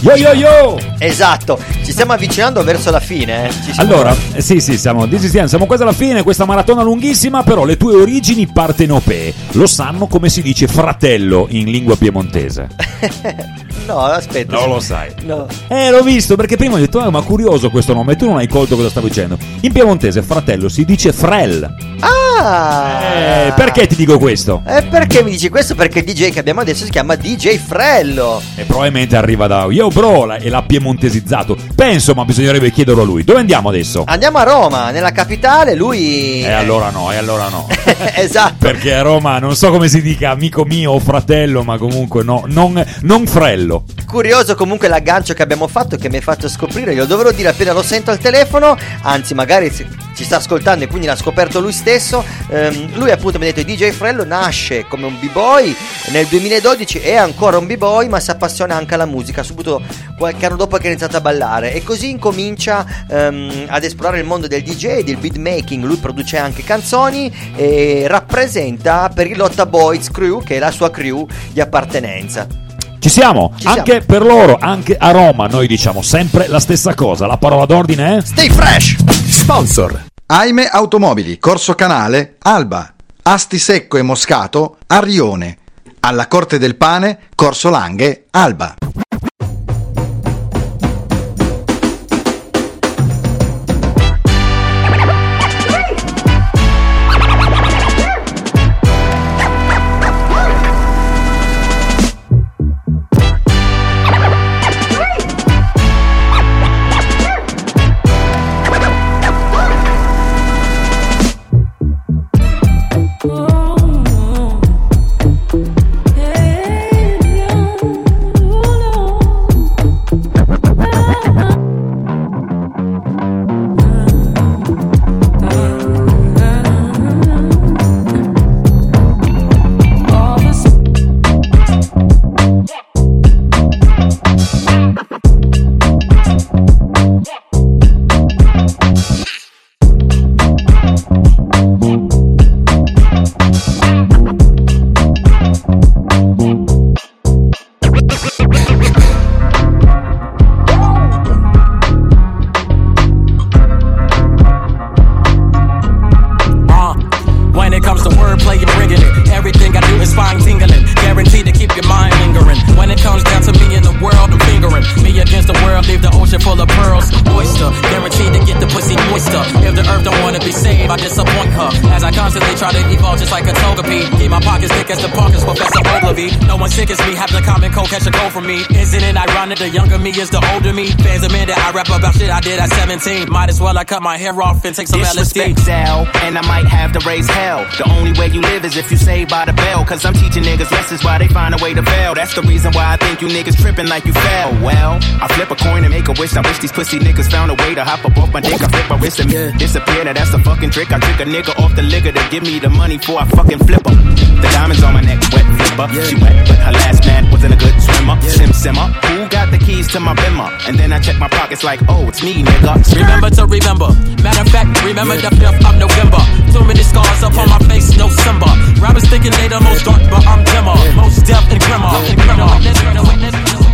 Yo yo yo! Esatto, ci stiamo avvicinando verso la fine. Eh. Allora, eh, sì, sì, siamo, siamo quasi alla fine, questa maratona lunghissima, però le tue origini partenopee lo sanno come si dice fratello in lingua piemontese. No, aspetta. Non lo sai. No. Eh, l'ho visto perché prima ho detto, "Ah, ma curioso questo nome, tu non hai colto cosa stavo dicendo. In piemontese fratello si dice frel. Ah! Eh, perché ti dico questo? E perché mi dici questo? Perché il DJ che abbiamo adesso si chiama DJ Frello. E probabilmente arriva da Yo bro e l'ha piemontesizzato. Penso, ma bisognerebbe chiederlo a lui. Dove andiamo adesso? Andiamo a Roma, nella capitale, lui... E allora no, e allora no. esatto. Perché a Roma non so come si dica amico mio o fratello, ma comunque no, non, non frello. Curioso comunque l'aggancio che abbiamo fatto che mi hai fatto scoprire, glielo dovrò dire appena lo sento al telefono, anzi magari ci sta ascoltando e quindi l'ha scoperto lui stesso. Ehm, lui appunto mi ha detto DJ Frello nasce come un b-boy, nel 2012 è ancora un b-boy ma si appassiona anche alla musica, subito qualche anno dopo che ha iniziato a ballare e così incomincia ehm, ad esplorare il mondo del DJ, del beatmaking, lui produce anche canzoni e rappresenta per il Lotta Boys Crew che è la sua crew di appartenenza. Ci siamo, Ci siamo. anche per loro, anche a Roma noi diciamo sempre la stessa cosa. La parola d'ordine è Stay fresh! Sponsor. Aime Automobili, Corso Canale, Alba. Asti Secco e Moscato, Arrione. Alla Corte del Pane, Corso Langhe, Alba. The younger me is the me. Fans admit that I rap about shit I did at 17. Might as well I cut my hair off and take some LSD. Disrespect and I might have to raise hell. The only way you live is if you saved by the bell. Cause I'm teaching niggas lessons why they find a way to fail. That's the reason why I think you niggas tripping like you fell. Oh, well, I flip a coin and make a wish. I wish these pussy niggas found a way to hop up off my dick. I flip my wrist and disappear. Now that's the fucking trick. I trick a nigga off the liquor to give me the money before I fucking flip flip 'em. The diamonds on my neck, wet flipper. She wet, but her last man wasn't a good swimmer. Sim simmer. Who got the keys to my bimmer? And then I check my pockets like, oh, it's me, nigga. Remember to remember. Matter of fact, remember the 5th of November. Too many scars up on my face, no Simba. Rappers thinking they the most dark, but I'm dimmer. Most deaf and grimmer. And grimmer.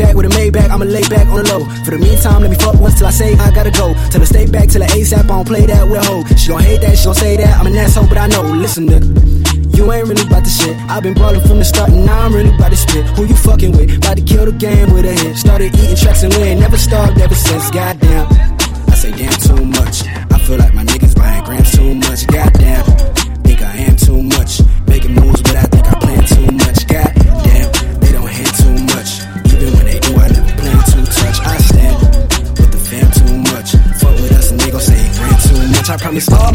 Payback with a Maybach, I'ma lay back on the low. For the meantime, let me fuck once till I say I gotta go. Tell her stay back till the ASAP, I don't play that with a hoe. She gon' hate that, she gon' say that. I'm an asshole, but I know. Listen, nigga. You ain't really about the shit. I've been ballin' from the start, and now I'm really about to spit. Who you fucking with? About to kill the game with a hit. Started eating tracks and we ain't never starved ever since. Goddamn. I say damn too much. I feel like my niggas buying grams too much. Goddamn. All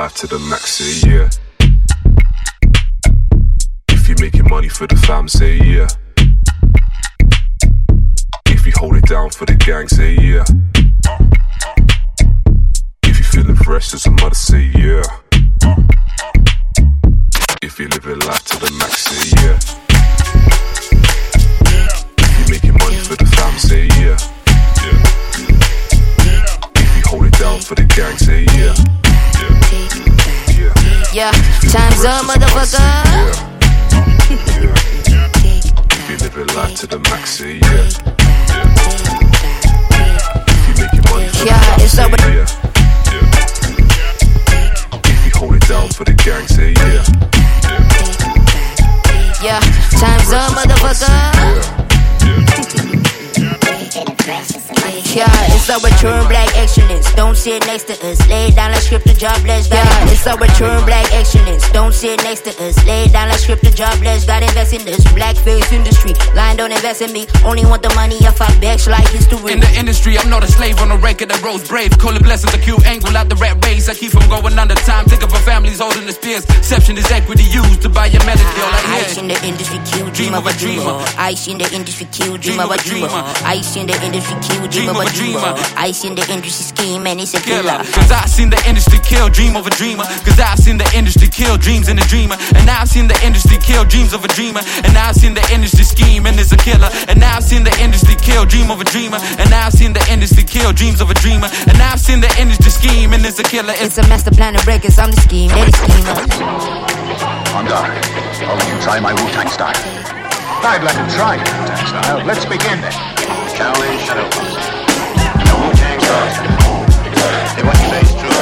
life to the max, say yeah. If you're making money for the fam, say yeah. If you hold it down for the gang, say yeah. If you're feeling fresh as a mother, say yeah. If you're living life to the max, say yeah. If you're making money for the fam, say yeah. If you hold it down for the gang, say yeah. Yeah, time's up, motherfucker. You live your life to the max, yeah. Yeah, it's over. yeah. If you hold it down for the gang, say yeah. Yeah, time's up, motherfucker. Yeah, it's our true black excellence. Don't sit next to us. Lay down like script the jobless. Yeah, it's our true black excellence. Don't sit next to us. Lay down like script the jobless. Gotta invest in this blackface industry. Line don't invest in me. Only want the money if I backs like history. In the industry, I'm not a slave on a record that rose brave. Call it blessings, a cute angle out the rat race. I keep from going under time. Think of our families holding the spears. Exception is equity used to buy your melody. All uh, I Ice hear. in the industry, Q, dream of a dreamer. Ice in the industry, Q, dream of a dreamer. Ice in the industry, Q, dream of a dreamer. Ice in the industry scheme, and it's a killer. killer. Cause I've seen the industry kill, dream of a dreamer. Cause I've seen the industry kill, dreams in a dreamer. And I've seen the industry kill, dreams of a dreamer. And I've seen the industry scheme, and it's a killer. And I've seen the industry kill, dream of a dreamer. And I've seen the industry kill, dreams of a dreamer. And I've seen the industry scheme, and it's a killer. It's It's a master plan of records, I'm the scheme, they're the schemer. I'm Doc. I'll let you try my Wu-Tang style. I'd let him try your Wu-Tang style. Let's begin then. Shaolin. The Wu-Tang. If what you say is true,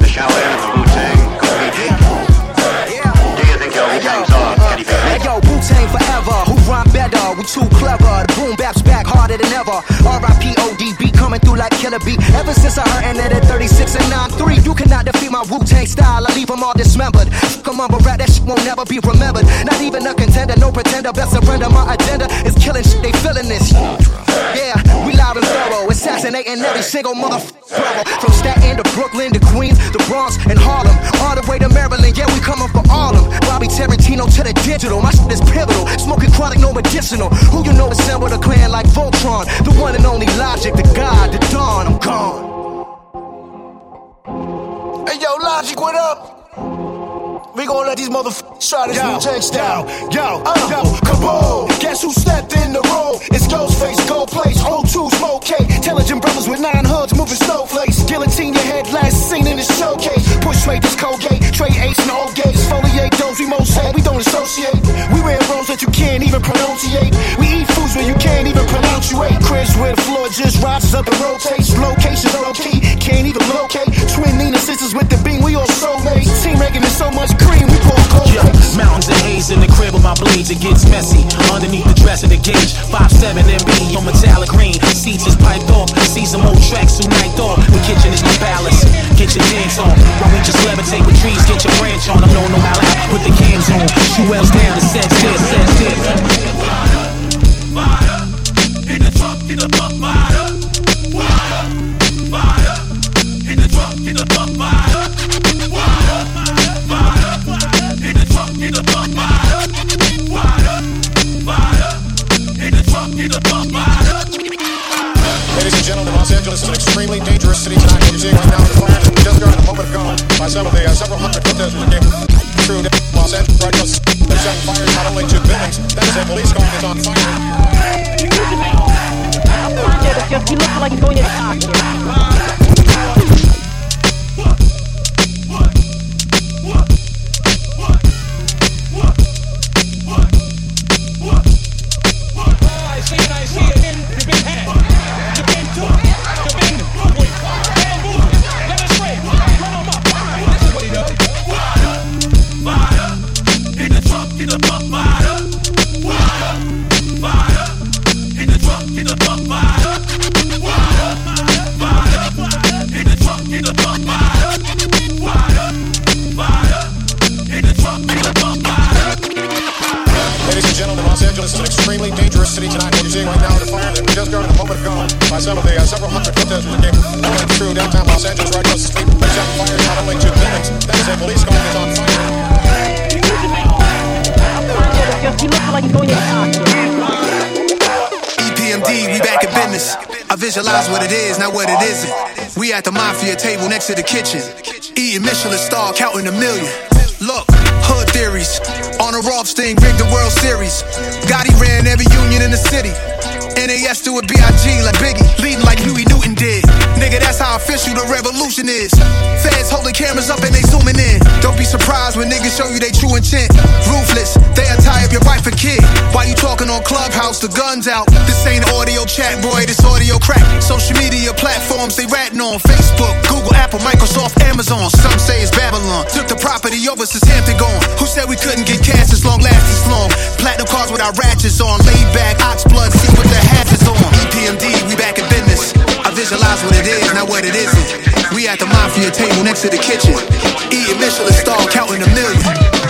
the Shaolin and the Wu-Tang. Do you think Wu-Tang can yo, Wu Tang forever. Who rhyme better? We too clever. The boom bap's back harder than ever. Coming through like Killer. Ever since I heard at 36 and 93, you cannot defeat my Wu Tang style. I leave them all dismembered. Come on, but that shit won't never be remembered. Not even a contender, no pretender. Best surrender. My agenda is killing shit. They feeling this. Yeah, Assassinating every single motherfucker. From Staten to Brooklyn to Queens, the Bronx and Harlem. All the way to Maryland. Yeah, we coming for all of them. Bobby Tarantino to the digital. My shit is pivotal. Smoking chronic, no medicinal. Who you know assembled a clan like Voltron? The one and only Logic, the God, the Dawn. I'm gone. Hey yo, Logic, what up? We gon' let these motherfuckers try this new J style. Yo, uh, yo, kaboom! Guess who stepped in the room? It's Ghostface, Gold Place, O2, Smoke K. Intelligent brothers with nine hoods moving snowflakes. Guillotine your head, last seen in the showcase. Push straight this Colgate, trade ace and old gates. Foliate those we most hate, we don't associate. We wear roles that you can't even pronunciate. We eat foods where you can't even pronunciate. Cribs where the floor just rises up and rotates. Location low key, can't even locate. Twin Nina sisters with the beam, we all blades, it gets messy. Underneath the dress of the gauge, 5'7 MB on metallic green. Seats is piped off, see some old tracks who night off. The kitchen is my palace, get your dance on. While we just levitate with trees, get your branch on. I'm no no out, put the cams on. Shoe wells down, the set still, set still. in the trunk, in the buck fire. Fire, fire. In the trunk, in the buck fire. Fire, fire. In the trunk, in the fire. Fire, Angeles is an extremely dangerous city tonight. What you're seeing right now is fired just during the moment gone by some of the uh, several hundred protesters who came through Los Angeles They're setting fire not only to buildings, that is a police car that's on fire. Just he looks like he's going in cock. In Ladies and gentlemen, Los Angeles is an extremely dangerous city tonight. What you're seeing right now is fire that just just heard a moment ago by some of the uh, several hundred protesters that came rolling through downtown Los Angeles right across the street. They set fire not only to buildings, then a police car is on fire. He looks like he's going to EPMD, we back in business. I visualize what it is, not what it isn't. We at the mafia table next to the kitchen. Eating Michelin star, counting a million. Look, hood theories. On a Rothstein, rigged the World Series. Gotti ran every union in the city. NAS do it B.I.G. like Biggie, leading like Huey Newton did. Nigga, that's how official the revolution is. Feds holding cameras up and they zooming in. Don't be surprised when niggas show you they true intent. Ruthless, they'll tie up your wife or kid. While you talking on Clubhouse, the guns out. This ain't audio chat, boy, this audio crack. Social media platforms, they ratting on Facebook, Google, Apple, Microsoft, Amazon. Some say it's Babylon. Took the property over since Hampton gone. Who said we couldn't get cash as long, last as long? Platinum cars with our ratchets on. Laid back, ox blood, see what the hatch is on. EPMD, we back in visualize what it is, not what it isn't. We at the mafia table next to the kitchen. Eating Michelin star, counting a million.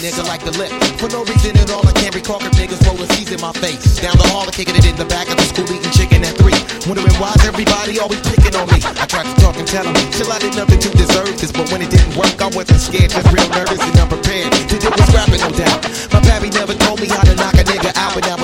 Nigga like the lip. For no reason at all, I can't recall if niggas rolling C's in my face. Down the hall, I kicking it in the back of the school, eating chicken at three. Wondering why's everybody always picking on me. I tried to talk and tell them, chill, I did nothing to deserve this. But when it didn't work, I wasn't scared, just real nervous and unprepared. Did it was rapping, no doubt. My pappy never told me how to knock a nigga out, but now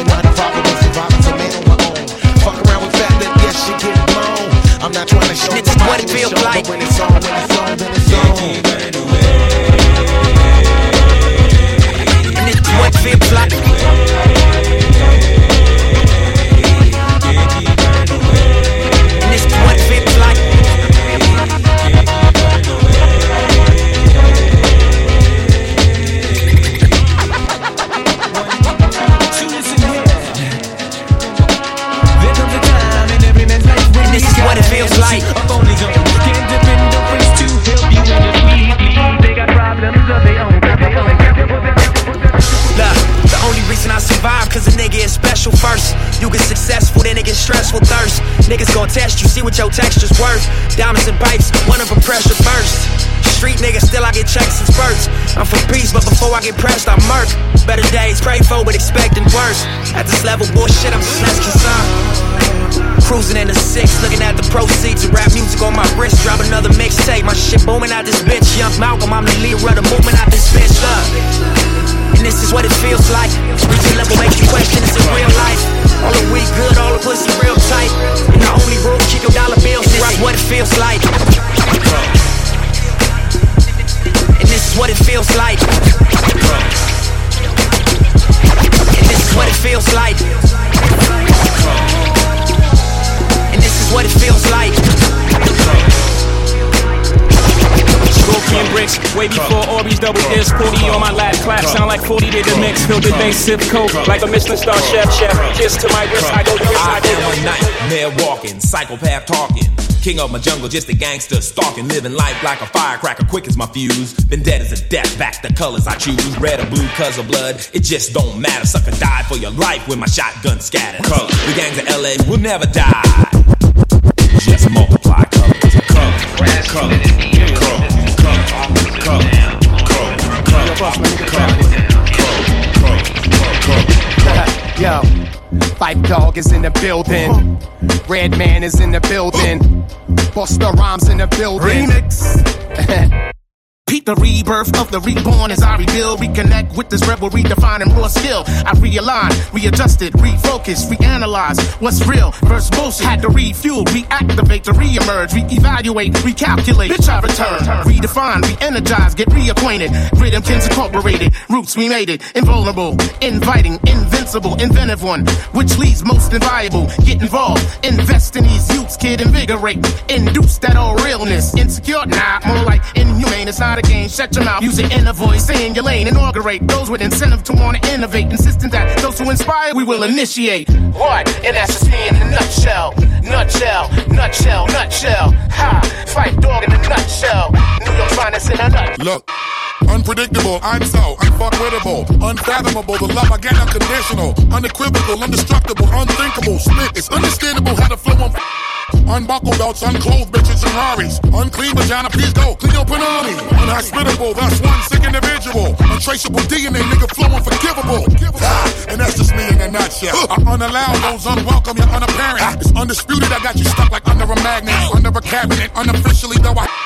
see what your texture's worth. Diamonds and pipes, one of them pressure burst. Street nigga, still I get checks and spurts. I'm for peace, but before I get pressed, I murk. Better days, pray for, but expecting worse. At this level, bullshit, I'm just less concerned. Cruising in the six, looking at the proceeds of rap music on my wrist. Drop another mixtape, my shit booming out this bitch. Young Malcolm, I'm the leader of the movement out this bitch. Look, and this is what it feels like. Reaching level makes you question it's in real life. All the weed good, all the pussy real tight. And the only rule, keep your dollar bills. This is what it feels like. And this is what it feels like. And this is what it feels like. Bricks, way before Orbeez double disc. 40 on my lap, clap, sound like 40 did the mix. Filled the bass, sip coke, like a Michelin star chef, chef. Kiss to my wrist, I go I I go am a nightmare walking, psychopath talking. King of my jungle, just a gangster stalking, living life like a firecracker, quick as my fuse. Been dead as a death, back the colors I choose. Red or blue, cause of blood, it just don't matter. Sucker die for your life when my shotgun scatters. The gangs of LA will never die. Just multiply Fight is in the building. Redman is in the building. Busta Rhymes in the building. Remix. Peep the rebirth of the reborn as I rebuild, reconnect with this rebel, redefining raw skill. I realign, readjusted, refocus, reanalyze what's real versus bullshit. Had to refuel, reactivate to reemerge, reevaluate, recalculate. Bitch, I return, redefine, re-energize, get reacquainted. Rhythm Rhythmkins incorporated, roots we made it, invulnerable, inviting, invincible, inventive one, which leads most inviolable. Get involved, invest in these youths, kid, invigorate, induce that all realness. Insecure, nah, more like inhumane. It's not out of game. Shut your mouth, use your inner voice. Stay in your lane, inaugurate those with incentive to want to innovate. Insisting that those who inspire, we will initiate. What? And that's just me in a nutshell. Nutshell, nutshell, nutshell. Ha! Fight dog in a nutshell. New York finest in a nutshell. Look. Unpredictable, I'm so unfuckwittable, unfathomable. The love I get unconditional, unequivocal, indestructible, unthinkable. Spit, it's understandable how to flow on. Unbuckle belts, unclothed bitches and Raris. Unclean vagina, please go. Clean your panani. Unhospitable, that's one sick individual. Untraceable DNA, nigga flow unforgivable. Ah, and that's just me in a nutshell. I unallow those unwelcome, you're unapparent. It's undisputed, I got you stuck like under a magnet. Under a cabinet, unofficially though I.